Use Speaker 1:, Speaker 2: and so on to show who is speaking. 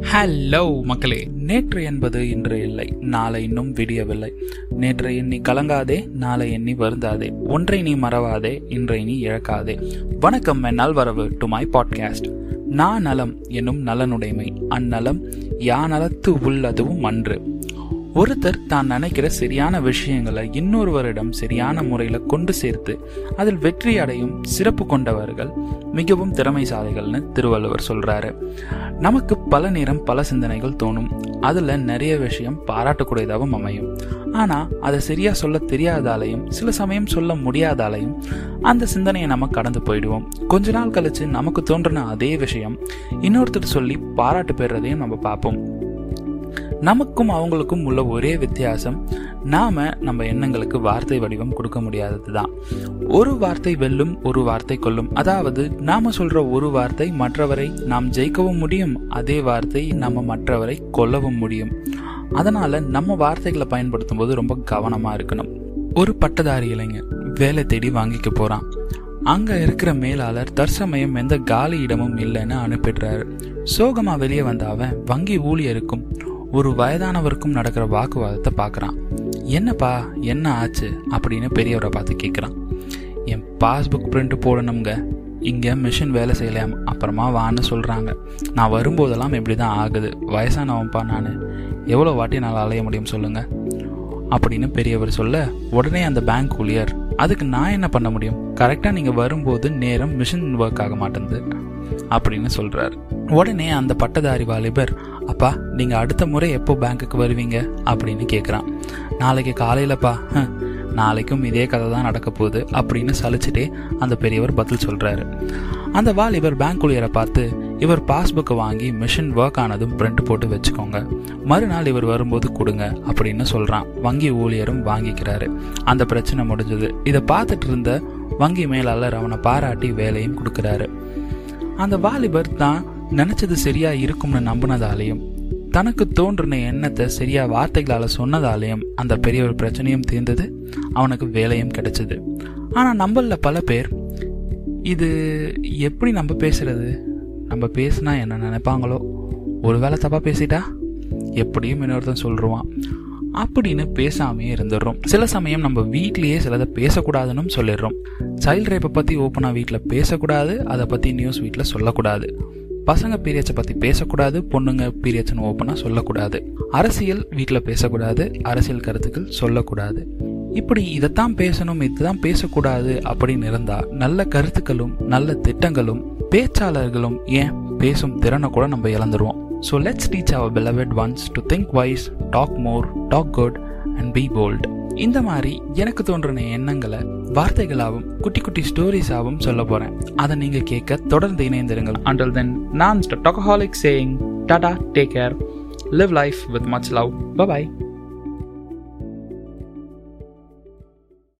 Speaker 1: Hello மக்களே. நேற்று என்பது இன்று இல்லை. நாளை இன்னும் விடியவில்லை. நேற்று எண்ணி கலங்காதே நாளை எண்ணி வருந்தாதே. ஒன்றை நீ மறவாதே இன்றை நீ இழக்காதே. வணக்கம் என்னால் வரவு டு மை பாட்காஸ்ட் நான் நலம் என்னும் நலனுடைமை. அந்நலம் யா நலத்து உள்ளதுவும் அன்று. ஒருத்தர் தான் நினைக்கிற சரியான விஷயங்களை இன்னொருவரிடம் சரியான முறையில் கொண்டு சேர்த்து அதில் வெற்றி அடையும் சிறப்பு கொண்டவர்கள் மிகவும் திறமைசாலிகள்னு திருவள்ளுவர் சொல்றாரு. நமக்கு பல நேரம் பல சிந்தனைகள் தோணும். அதுல நிறைய விஷயம் பாராட்டக்கூடியதாகவும் அமையும். ஆனா அதை சரியா சொல்ல தெரியாதாலையும் சில சமயம் சொல்ல முடியாதாலையும் அந்த சிந்தனையை நம்ம கடந்து போயிடுவோம். கொஞ்ச நாள் கழிச்சு நமக்கு தோன்றின அதே விஷயம் இன்னொருத்தர் சொல்லி பாராட்டு பெறுறதையும் நம்ம பார்ப்போம். நமக்கும் அவங்களுக்கும் உள்ள ஒரே வித்தியாசம் நாம நம்ம எண்ணங்களுக்கு வார்த்தை வடிவம் கொடுக்க முடியாதது தான் ஒரு வார்த்தை வெல்லும் ஒரு வார்த்தை கொல்லும். அதாவது நாம சொல்ற ஒரு வார்த்தை மற்றவரை நாம் ஜெயிக்கவும் முடியும் அதே வார்த்தை நம்ம மற்றவரை கொல்லவும் முடியும். அதனால நம்ம வார்த்தைகளை பயன்படுத்தும் போது ரொம்ப கவனமா இருக்கணும். ஒரு பட்டதாரி இளைஞர் வேலை தேடி வாங்கிக்க போறான். அங்க இருக்கிற மேலாளர் தற்சமயம் எந்த காலி இடமும் இல்லைன்னு அனுப்பிடுறாரு. சோகமா வெளியே வந்த அவன் வங்கி ஊழியருக்கும் ஒரு வயதானவருக்கும் நடக்கிற வாக்குவாதத்தை பார்க்குறான். என்னப்பா என்ன ஆச்சு? அப்படின்னு பெரியவரை பார்த்து கேட்குறான். என் பாஸ்புக் பிரிண்ட் போடணுங்க இங்கே மிஷின் வேலை செய்யலாம் அப்புறமா வான்னு சொல்கிறாங்க. நான் வரும்போதெல்லாம் இப்படி தான் ஆகுது. வயசானவன்ப்பா நான். எவ்வளோ வாட்டி நான் அலைய முடியும் சொல்லுங்கள் அப்படின்னு பெரியவர் சொல்ல உடனே அந்த பேங்க் ஊழியர் அதுக்கு நான் என்ன பண்ண முடியும்? கரெக்டாக நீங்கள் வரும்போது நேரம் மிஷின் ஒர்க் ஆக மாட்டேங்குது. அப்படின்னு சொல்கிறார் உடனே அந்த பட்டதாரி வாலிபர் அப்பா நீங்கள் அடுத்த முறை எப்போ பேங்க்குக்கு வருவீங்க அப்படின்னு கேட்குறான் நாளைக்கு காலையிலப்பா நாளைக்கும் இதே கதை தான் நடக்க போகுது அப்படின்னு சலிச்சுட்டே அந்த பெரியவர் பதில் சொல்கிறாரு அந்த வாலிபர் பேங்க் ஊழியரை பார்த்து இவர் பாஸ்புக்கை வாங்கி மிஷின் ஒர்க் ஆனதும் பிரிண்ட் போட்டு வச்சுக்கோங்க. மறுநாள் இவர் வரும்போது கொடுங்க அப்படின்னு சொல்கிறான் வங்கி ஊழியரும் வாங்கிக்கிறாரு. அந்த பிரச்சனை முடிஞ்சது. இதை பார்த்துட்டு இருந்த வங்கி மேலாளர் அவனை பாராட்டி வேலையும் கொடுக்குறாரு. அந்த வாலிபர் தான் நினைச்சது சரியா இருக்கும்னு நம்பினதாலையும் தனக்கு தோன்றின எண்ணத்தை சரியா வார்த்தைகளால் சொன்னதாலையும் அந்த பெரிய ஒரு பிரச்சனையும் தீர்ந்தது. அவனுக்கு வேலையும் கிடைச்சது. ஆனால் நம்மளில் பல பேர் இது எப்படி நம்ம பேசுறது? நம்ம பேசினா என்ன நினைப்பாங்களோ? ஒருவேளை தப்பாக பேசிட்டா? எப்படியும் இன்னொருத்தன் சொல்லுவான். அப்படின்னு பேசாமே இருந்துடுறோம். சில சமயம் நம்ம வீட்லேயே சிலதை பேசக்கூடாதுன்னு சொல்லிடுறோம். சைல்ட் ரேப்பை பற்றி ஓப்பனாக வீட்டில் பேசக்கூடாது அதை பற்றி நியூஸ் வீட்டில் சொல்லக்கூடாது. பசங்க பீரியட்ஸை பத்தி பேசக்கூடாது பொண்ணுங்க பீரியட்ஸ்னு ஓப்பனாக சொல்லக்கூடாது. அரசியல் வீட்டில் பேசக்கூடாது அரசியல் கருத்துக்கள் சொல்லக்கூடாது. இப்படி இதைத்தான் பேசணும் இதுதான் பேசக்கூடாது அப்படின்னு இருந்தா நல்ல கருத்துக்களும் நல்ல திட்டங்களும் பேச்சாளர்களும் ஏன் பேசும் திறனை கூட நம்ம இழந்துருவோம். So let's teach our beloved ones to think wise talk more talk good and be bold இந்த மாதிரி எனக்கு தோன்றின எண்ணங்களை வார்த்தைகளாகவும் குட்டி குட்டி ஸ்டோரிஸாகவும் சொல்ல போறேன். அதை நீங்க கேட்க தொடர்ந்து இணைந்திருங்கள். அண்டல் தென் நான் talkaholic saying tata take care live life with much love bye bye